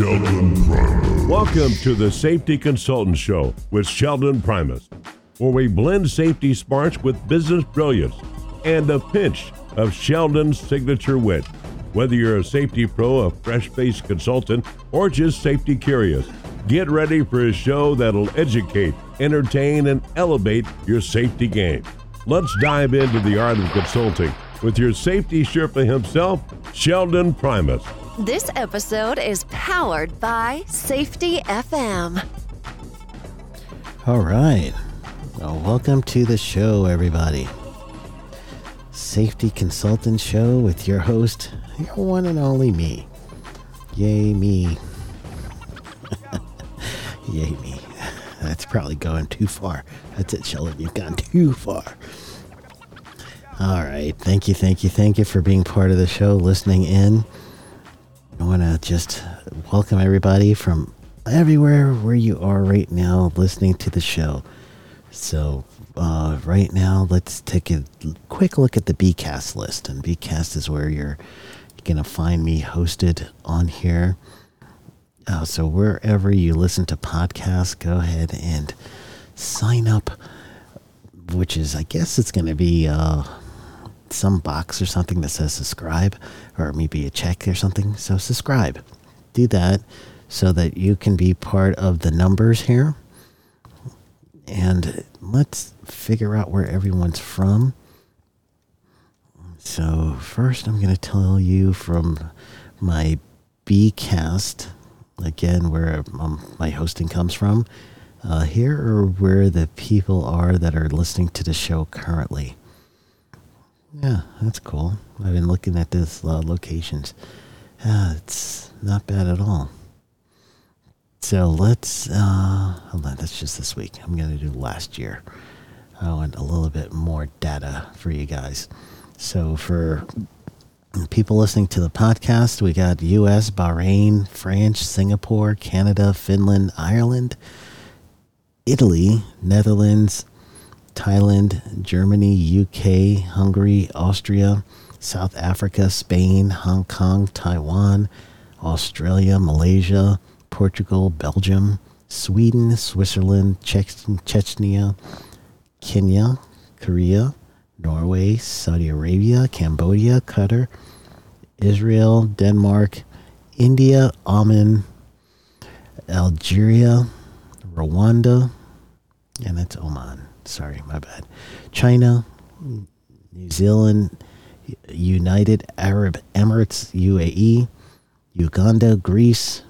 Sheldon Primus. Welcome to the Safety Consultant Show with Sheldon Primus, where we blend safety smarts with business brilliance and a pinch of Sheldon's signature wit. Whether you're a safety pro, a fresh faced consultant, or just safety curious, get ready for a show that'll educate, entertain, and elevate your safety game. Let's dive into the art of consulting with your safety Sherpa himself, Sheldon Primus. This episode is powered by Safety FM. All right. Well, welcome to the show, everybody. Safety Consultant Show with your host, your one and only me. Yay, me. Yay, me. That's probably going too far. That's it, Sheldon. You've gone too far. All right. Thank you, thank you, thank you for being part of the show, listening in. I want to just welcome everybody from everywhere where you are right now listening to the show. So, uh, right now, let's take a quick look at the BCast list. And BCast is where you're, going to find me hosted on here. Uh, so, wherever you listen to podcasts, go ahead and sign up, which is, I guess, it's going to be. Uh, some box or something that says subscribe or maybe a check or something. So subscribe. Do that so that you can be part of the numbers here. And let's figure out where everyone's from. So, first, I'm going to tell you from my Bcast, again, where um, my hosting comes from. Uh, here are where the people are that are listening to the show currently. Yeah, that's cool. I've been looking at this uh, locations. It's not bad at all. So let's, uh, hold on, that's just this week. I'm going to do last year. I want a little bit more data for you guys. So for people listening to the podcast, we got US, Bahrain, France, Singapore, Canada, Finland, Ireland, Italy, Netherlands, Thailand, Germany, UK, Hungary, Austria, South Africa, Spain, Hong Kong, Taiwan, Australia, Malaysia, Portugal, Belgium, Sweden, Switzerland, Czechia, Kenya, Korea, Norway, Saudi Arabia, Cambodia, Qatar, Israel, Denmark, India, Oman, Algeria, Rwanda, and it's Oman. Sorry, my bad. China, New Zealand, United Arab Emirates, UAE, Uganda, Greece,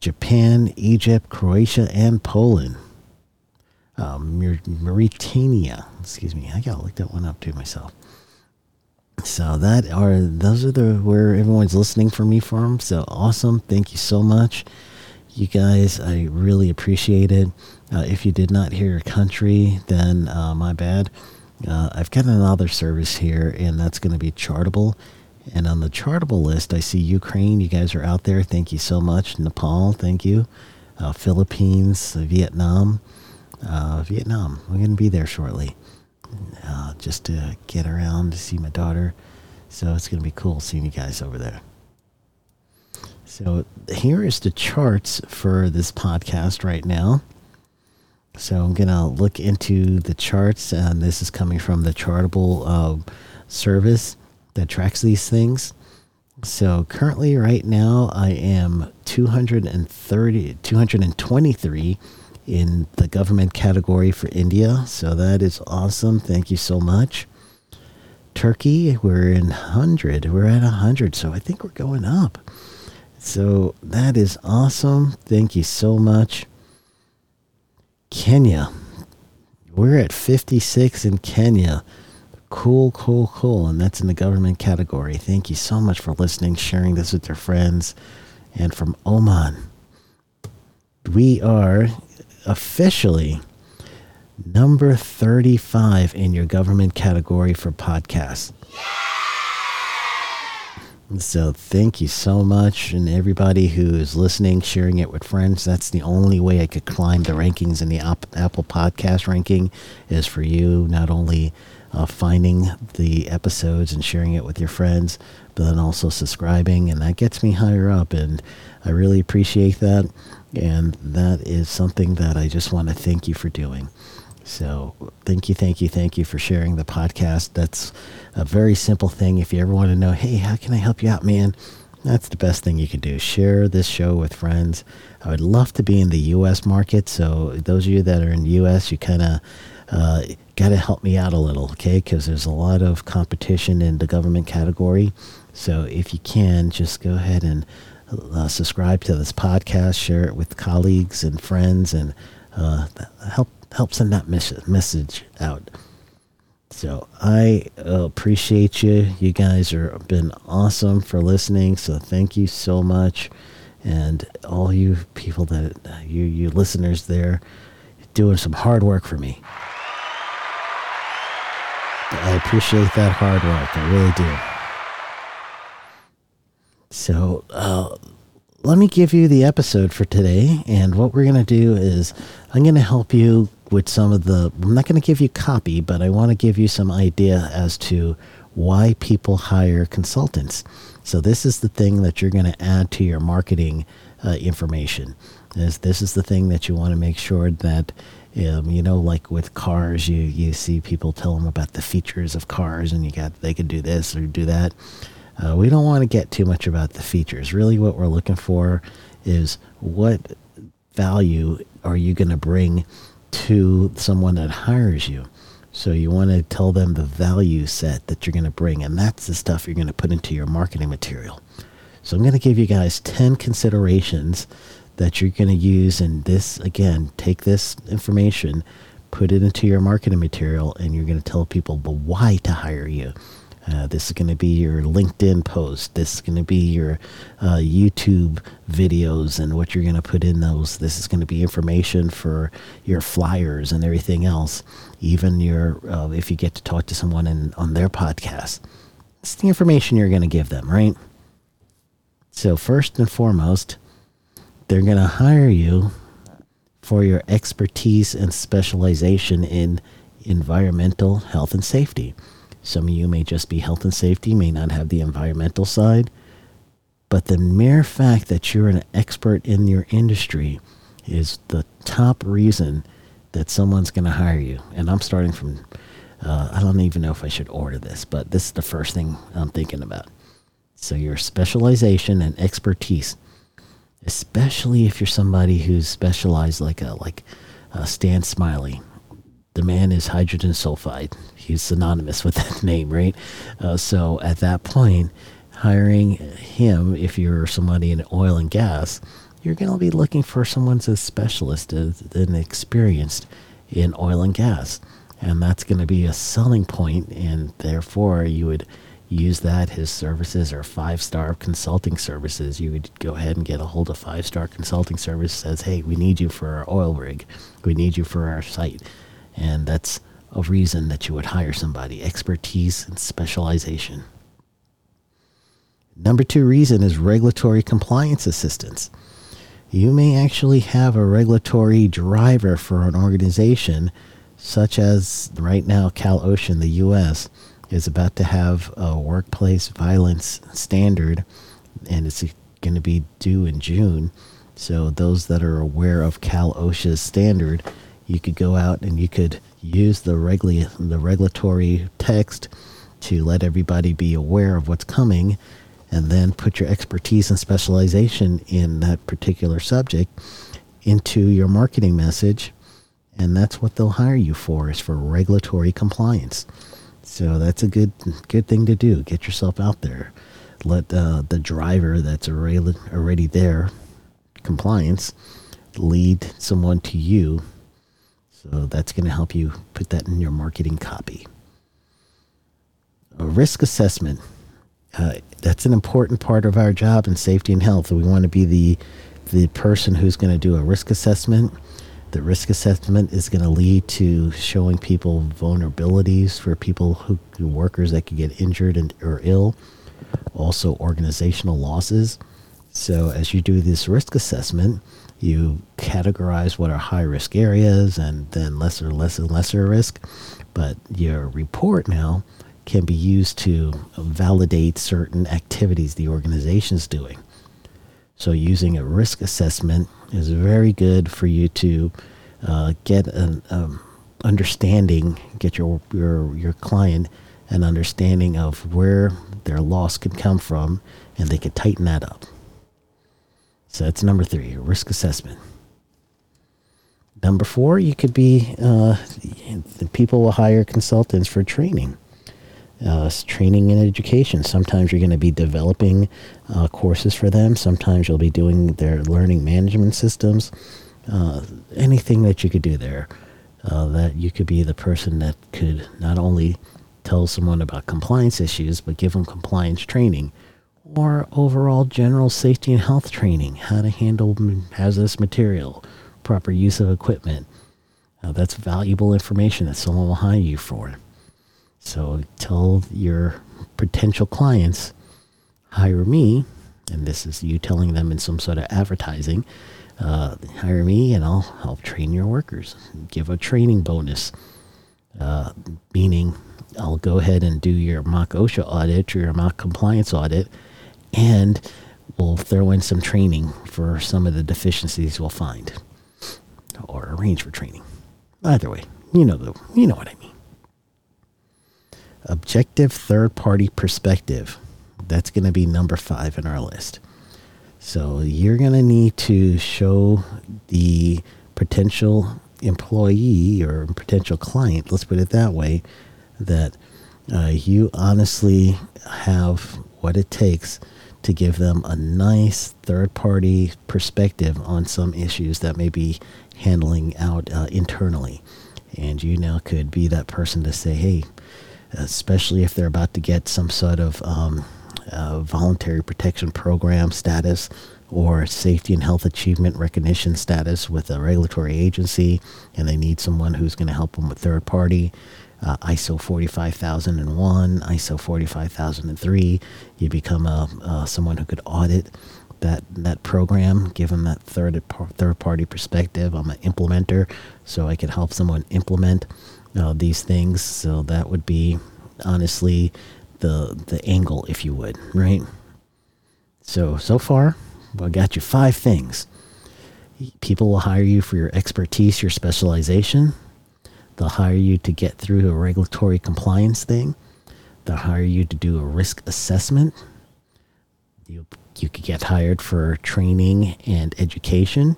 Japan, Egypt, Croatia, and Poland. Um, Mauritania, excuse me, I gotta look that one up too myself. So that are those are the where everyone's listening for me from. So awesome! Thank you so much, you guys. I really appreciate it. Uh, if you did not hear your country, then uh, my bad. Uh, I've got another service here, and that's going to be Chartable. And on the Chartable list, I see Ukraine. You guys are out there. Thank you so much. Nepal, thank you. Uh, Philippines, Vietnam. Uh, Vietnam, I'm going to be there shortly uh, just to get around to see my daughter. So it's going to be cool seeing you guys over there. So here is the charts for this podcast right now. So I'm going to look into the charts, and this is coming from the Chartable uh, service that tracks these things. So currently, right now, I am 230, 223 in the government category for India. So that is awesome. Thank you so much. Turkey, we're in 100. We're at 100. So I think we're going up. So that is awesome. Thank you so much. Kenya. We're at 56 in Kenya. Cool, cool, cool. And that's in the government category. Thank you so much for listening, sharing this with your friends. And from Oman, we are officially number 35 in your government category for podcasts. So thank you so much, and everybody who is listening, sharing it with friends. That's the only way I could climb the rankings in the Apple Podcast ranking is for you not only uh, finding the episodes and sharing it with your friends, but then also subscribing, and that gets me higher up, and I really appreciate that. And that is something that I just want to thank you for doing. So, thank you, thank you, thank you for sharing the podcast. That's a very simple thing. If you ever want to know, hey, how can I help you out, man? That's the best thing you can do. Share this show with friends. I would love to be in the U.S. market. So, those of you that are in the U.S., you kind of uh, got to help me out a little, okay? Because there's a lot of competition in the government category. So, if you can, just go ahead and uh, subscribe to this podcast, share it with colleagues and friends, and uh, help help send that mes- message out. So I appreciate you. You guys are been awesome for listening. So thank you so much, and all you people that you you listeners there, doing some hard work for me. I appreciate that hard work. I really do. So, uh, let me give you the episode for today. And what we're to do is I'm to help you with some of the, I'm not going to give you copy, but I want to give you some idea as to why people hire consultants. So this is the thing that you're going to add to your marketing uh, information. Is this is the thing that you want to make sure that um, you know, like with cars, you you see people tell them about the features of cars, and you got they could do this or do that. Uh, we don't want to get too much about the features. Really, what we're looking for is what value are you going to bring to someone that hires you. So you want to tell them the value set that you're going to bring, and that's the stuff you're going to put into your marketing material. So I'm going to give you guys 10 considerations that you're going to use And this. Again, take this information, put it into your marketing material, and you're going to tell people the why to hire you. Uh, this is going to be your LinkedIn post. This is going to be your uh, YouTube videos and what you're going to put in those. This is going to be information for your flyers and everything else. Even your, uh, if you get to talk to someone in, on their podcast, it's the information you're going to give them, right? So, first and foremost, they're going to hire you for your expertise and specialization in environmental health and safety. Some of you may just be health and safety, may not have the environmental side. But the mere fact that you're an expert in your industry is the top reason that someone's going to hire you. And I'm starting from, uh, I don't even know if I should order this, but this is the first thing I'm thinking about. So, your specialization and expertise, especially if you're somebody who's specialized like a, like uh, Stan Smiley. The man is hydrogen sulfide he's synonymous with that name, right? Uh, so at that point, hiring him, if you're somebody in oil and gas, you're going to be looking for someone a specialist and experienced in oil and gas. And that's going to be a selling point, and therefore you would use that his services or five star consulting services you would go ahead and get a hold of five star consulting service says hey we need you for our oil rig we need you for our site and that's a reason that you would hire somebody expertise and specialization. Number two reason is regulatory compliance assistance. You may actually have a regulatory driver for an organization, such as right now, Cal OSHA, the U.S., is about to have a workplace violence standard, and it's going to be due in June. So, those that are aware of Cal OSHA's standard, you could go out and you could use the regula- the regulatory text to let everybody be aware of what's coming and then put your expertise and specialization in that particular subject into your marketing message. And that's what they'll hire you for is for regulatory compliance. So that's a good good thing to do. Get yourself out there. Let uh, the driver that's already, already there compliance lead someone to you so that's going to help you put that in your marketing copy. A risk assessment. Uh, that's an important part of our job in safety and health. We want to be the the person who's going to do a risk assessment. The risk assessment is going to lead to showing people vulnerabilities for people who workers that could get injured and, or ill. Also, organizational losses. So, as you do this risk assessment, you categorize what are high risk areas and then lesser, lesser, lesser risk. But your report now can be used to validate certain activities the organization is doing. So, using a risk assessment is very good for you to uh, get an um, understanding, get your, your, your client an understanding of where their loss could come from, and they could tighten that up. So, that's number three risk assessment. Number four, you could be uh, people will hire consultants for training uh, training and education. Sometimes you're going to be developing uh, courses for them. Sometimes you'll be doing their learning management systems. Uh, anything that you could do there, uh, that you could be the person that could not only tell someone about compliance issues, but give them compliance training or overall general safety and health training, how to handle hazardous material, proper use of equipment. Uh, that's valuable information that someone will hire you for. So tell your potential clients, hire me, and this is you telling them in some sort of advertising, uh, hire me and I'll help train your workers. Give a training bonus, uh, meaning I'll go ahead and do your mock OSHA audit or your mock compliance audit, and we'll throw in some training for some of the deficiencies we'll find, or arrange for training. Either way, you know the you know what I mean objective third party perspective. That's going to be number five in our list. So you're going to need to show the potential employee or potential client, let's put it that way, that uh, you honestly have what it takes to give them a nice third party perspective on some issues that may be handling out uh, internally. And you now could be that person to say, hey, especially if they're about to get some sort of um, uh, voluntary protection program status or safety and health achievement recognition status with a regulatory agency, and they need someone who's going to help them with third party. Uh, ISO 45001, ISO 45003. You become a, uh, someone who could audit that that program, give them that third third party perspective. I'm an implementer, so I could help someone implement uh, these things. So that would be honestly the the angle, if you would, right? So so far, I got you five things. People will hire you for your expertise, your specialization. They'll hire you to get through a regulatory compliance thing. They'll hire you to do a risk assessment. You, you could get hired for training and education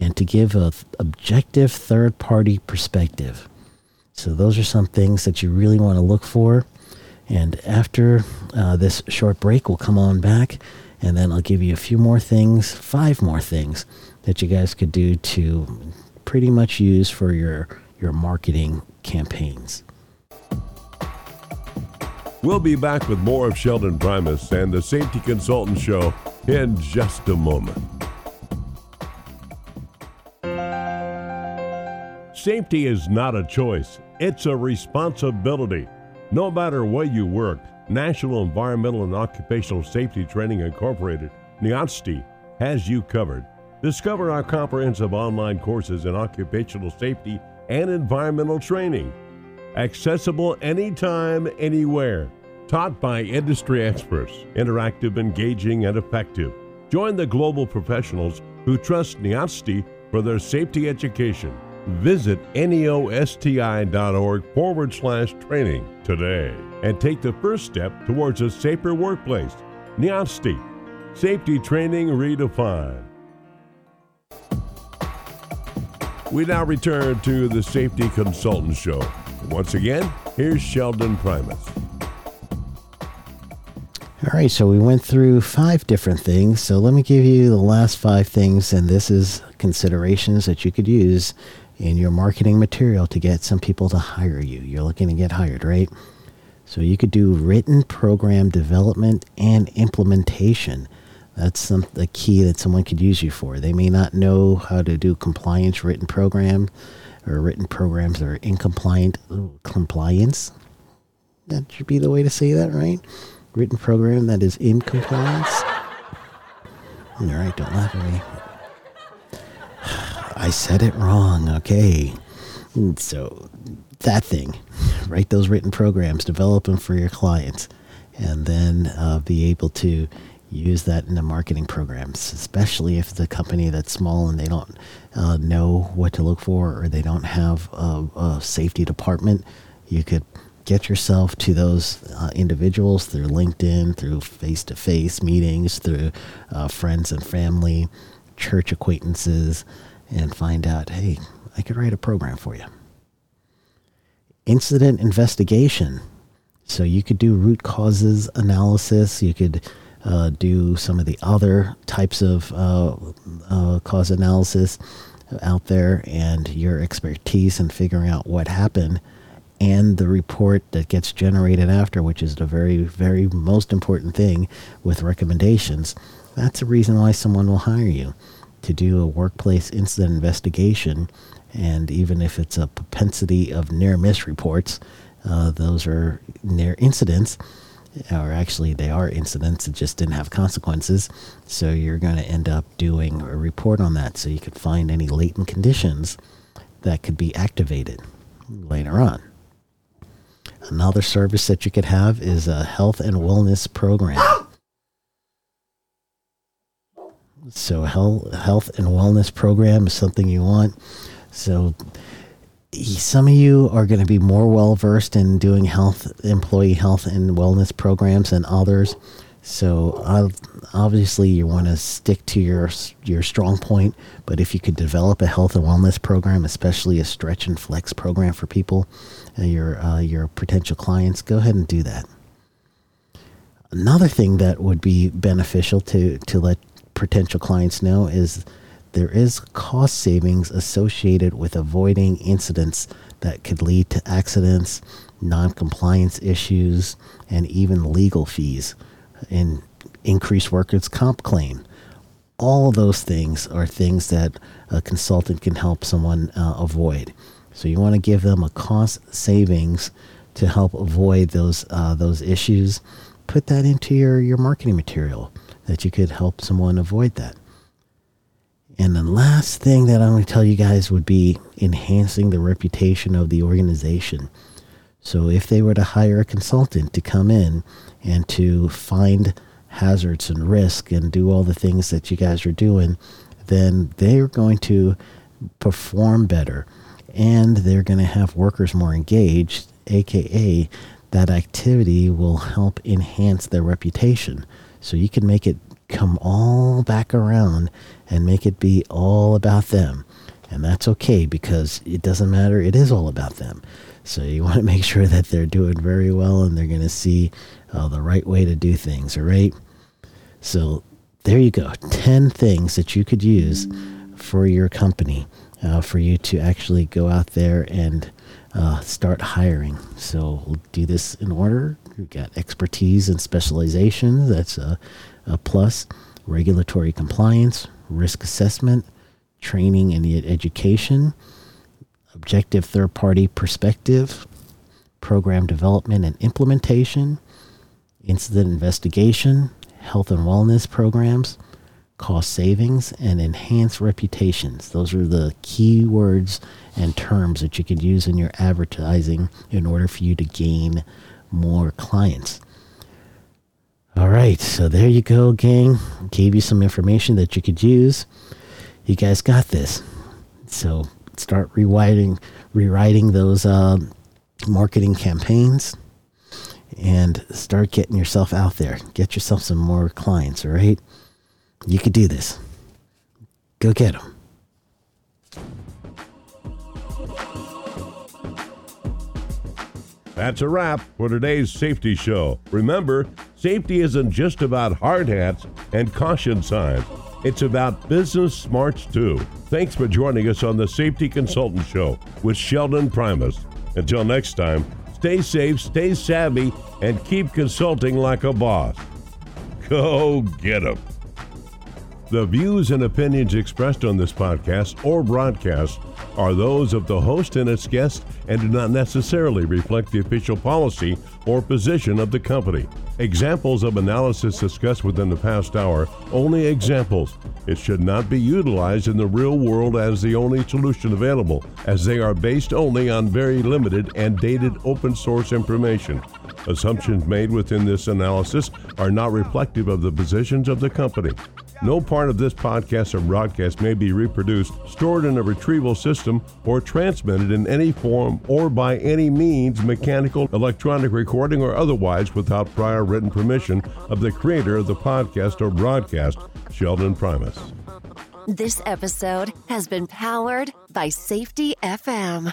and to give a objective third party perspective. So those are some things that you really want to look for. And after uh, this short break, we'll come on back, and then I'll give you a few more things, five more things that you guys could do to pretty much use for your your marketing campaigns. We'll be back with more of Sheldon Primus and the Safety Consultant Show in just a moment. Safety is not a choice, it's a responsibility. No matter where you work, National Environmental and Occupational Safety Training Incorporated, NEOSTI, has you covered. Discover our comprehensive online courses in occupational safety and environmental training. Accessible anytime, anywhere. Taught by industry experts, interactive, engaging, and effective. Join the global professionals who trust NEOSTI for their safety education. Visit neosti.org forward slash training today and take the first step towards a safer workplace. NEOSTI, safety training redefined. We now return to the Safety Consultant Show. Once again, here's Sheldon Primus. All right, so we went through five different things. So let me give you the last five things, and this is considerations that you could use in your marketing material to get some people to hire you. You're looking to get hired, right? So you could do written program development and implementation. That's some the key that someone could use you for. They may not know how to do compliance written program or written programs that are incompliant compliance. That should be the way to say that, right? Written program that is in compliance. All right, don't laugh at me. I said it wrong. Okay. So that thing, write those written programs, develop them for your clients, and then uh, be able to use that in the marketing programs, especially if the company that's small and they don't uh, know what to look for or they don't have a, a safety department. You could get yourself to those uh, individuals through LinkedIn, through face to face meetings, through uh, friends and family, church acquaintances, and find out hey, I could write a program for you. Incident investigation. So you could do root causes analysis. You could uh, do some of the other types of uh, uh, cause analysis out there and your expertise in figuring out what happened and the report that gets generated after, which is the very, very most important thing with recommendations. That's the reason why someone will hire you to do a workplace incident investigation. And even if it's a propensity of near miss reports, uh, those are near incidents or actually they are incidents that just didn't have consequences. So you're going to end up doing a report on that so you could find any latent conditions that could be activated later on. Another service that you could have is a health and wellness program. So health health and wellness program is something you want. So some of you are going to be more well versed in doing health, employee health and wellness programs than others. So obviously, you want to stick to your your strong point. But if you could develop a health and wellness program, especially a stretch and flex program for people, uh, your uh, your potential clients, go ahead and do that. Another thing that would be beneficial to to let potential clients know is there is cost savings associated with avoiding incidents that could lead to accidents, non-compliance issues, and even legal fees and increased workers' comp claim. All of those things are things that a consultant can help someone uh, avoid. So you want to give them a cost savings to help avoid those uh, those issues. Put that into your, your marketing material that you could help someone avoid that. And the last thing that I'm going to tell you guys would be enhancing the reputation of the organization. So if they were to hire a consultant to come in and to find hazards and risk and do all the things that you guys are doing, then they're going to perform better and they're going to have workers more engaged, aka that activity will help enhance their reputation. So you can make it come all back around and make it be all about them. And that's okay because it doesn't matter. It is all about them. So you want to make sure that they're doing very well and they're going to see uh, the right way to do things. All right. So there you go. 10 things that you could use for your company uh, for you to actually go out there and uh, start hiring. So we'll do this in order. We've got expertise and specialization. That's a, a plus. Regulatory compliance, risk assessment, training and education, objective third party perspective, program development and implementation, incident investigation, health and wellness programs, cost savings, and enhanced reputations. Those are the key words and terms that you can use in your advertising in order for you to gain more clients. All right, so there you go, gang. Gave you some information that you could use. You guys got this. So start rewriting, rewriting those uh, marketing campaigns, and start getting yourself out there. Get yourself some more clients. All right, you could do this. Go get them. That's a wrap for today's safety show. Remember, safety isn't just about hard hats and caution signs. It's about business smarts too. Thanks for joining us on the Safety Consultant Show with Sheldon Primus. Until next time, stay safe, stay savvy, and keep consulting like a boss. Go get 'em. The views and opinions expressed on this podcast or broadcast are those of the host and its guests and do not necessarily reflect the official policy or position of the company. Examples of analysis discussed within the past hour, only examples. It should not be utilized in the real world as the only solution available, as they are based only on very limited and dated open source information. Assumptions made within this analysis are not reflective of the positions of the company. No part of this podcast or broadcast may be reproduced, stored in a retrieval system, or transmitted in any form or by any means, mechanical, electronic recording, or otherwise, without prior written permission of the creator of the podcast or broadcast, Sheldon Primus. This episode has been powered by Safety FM.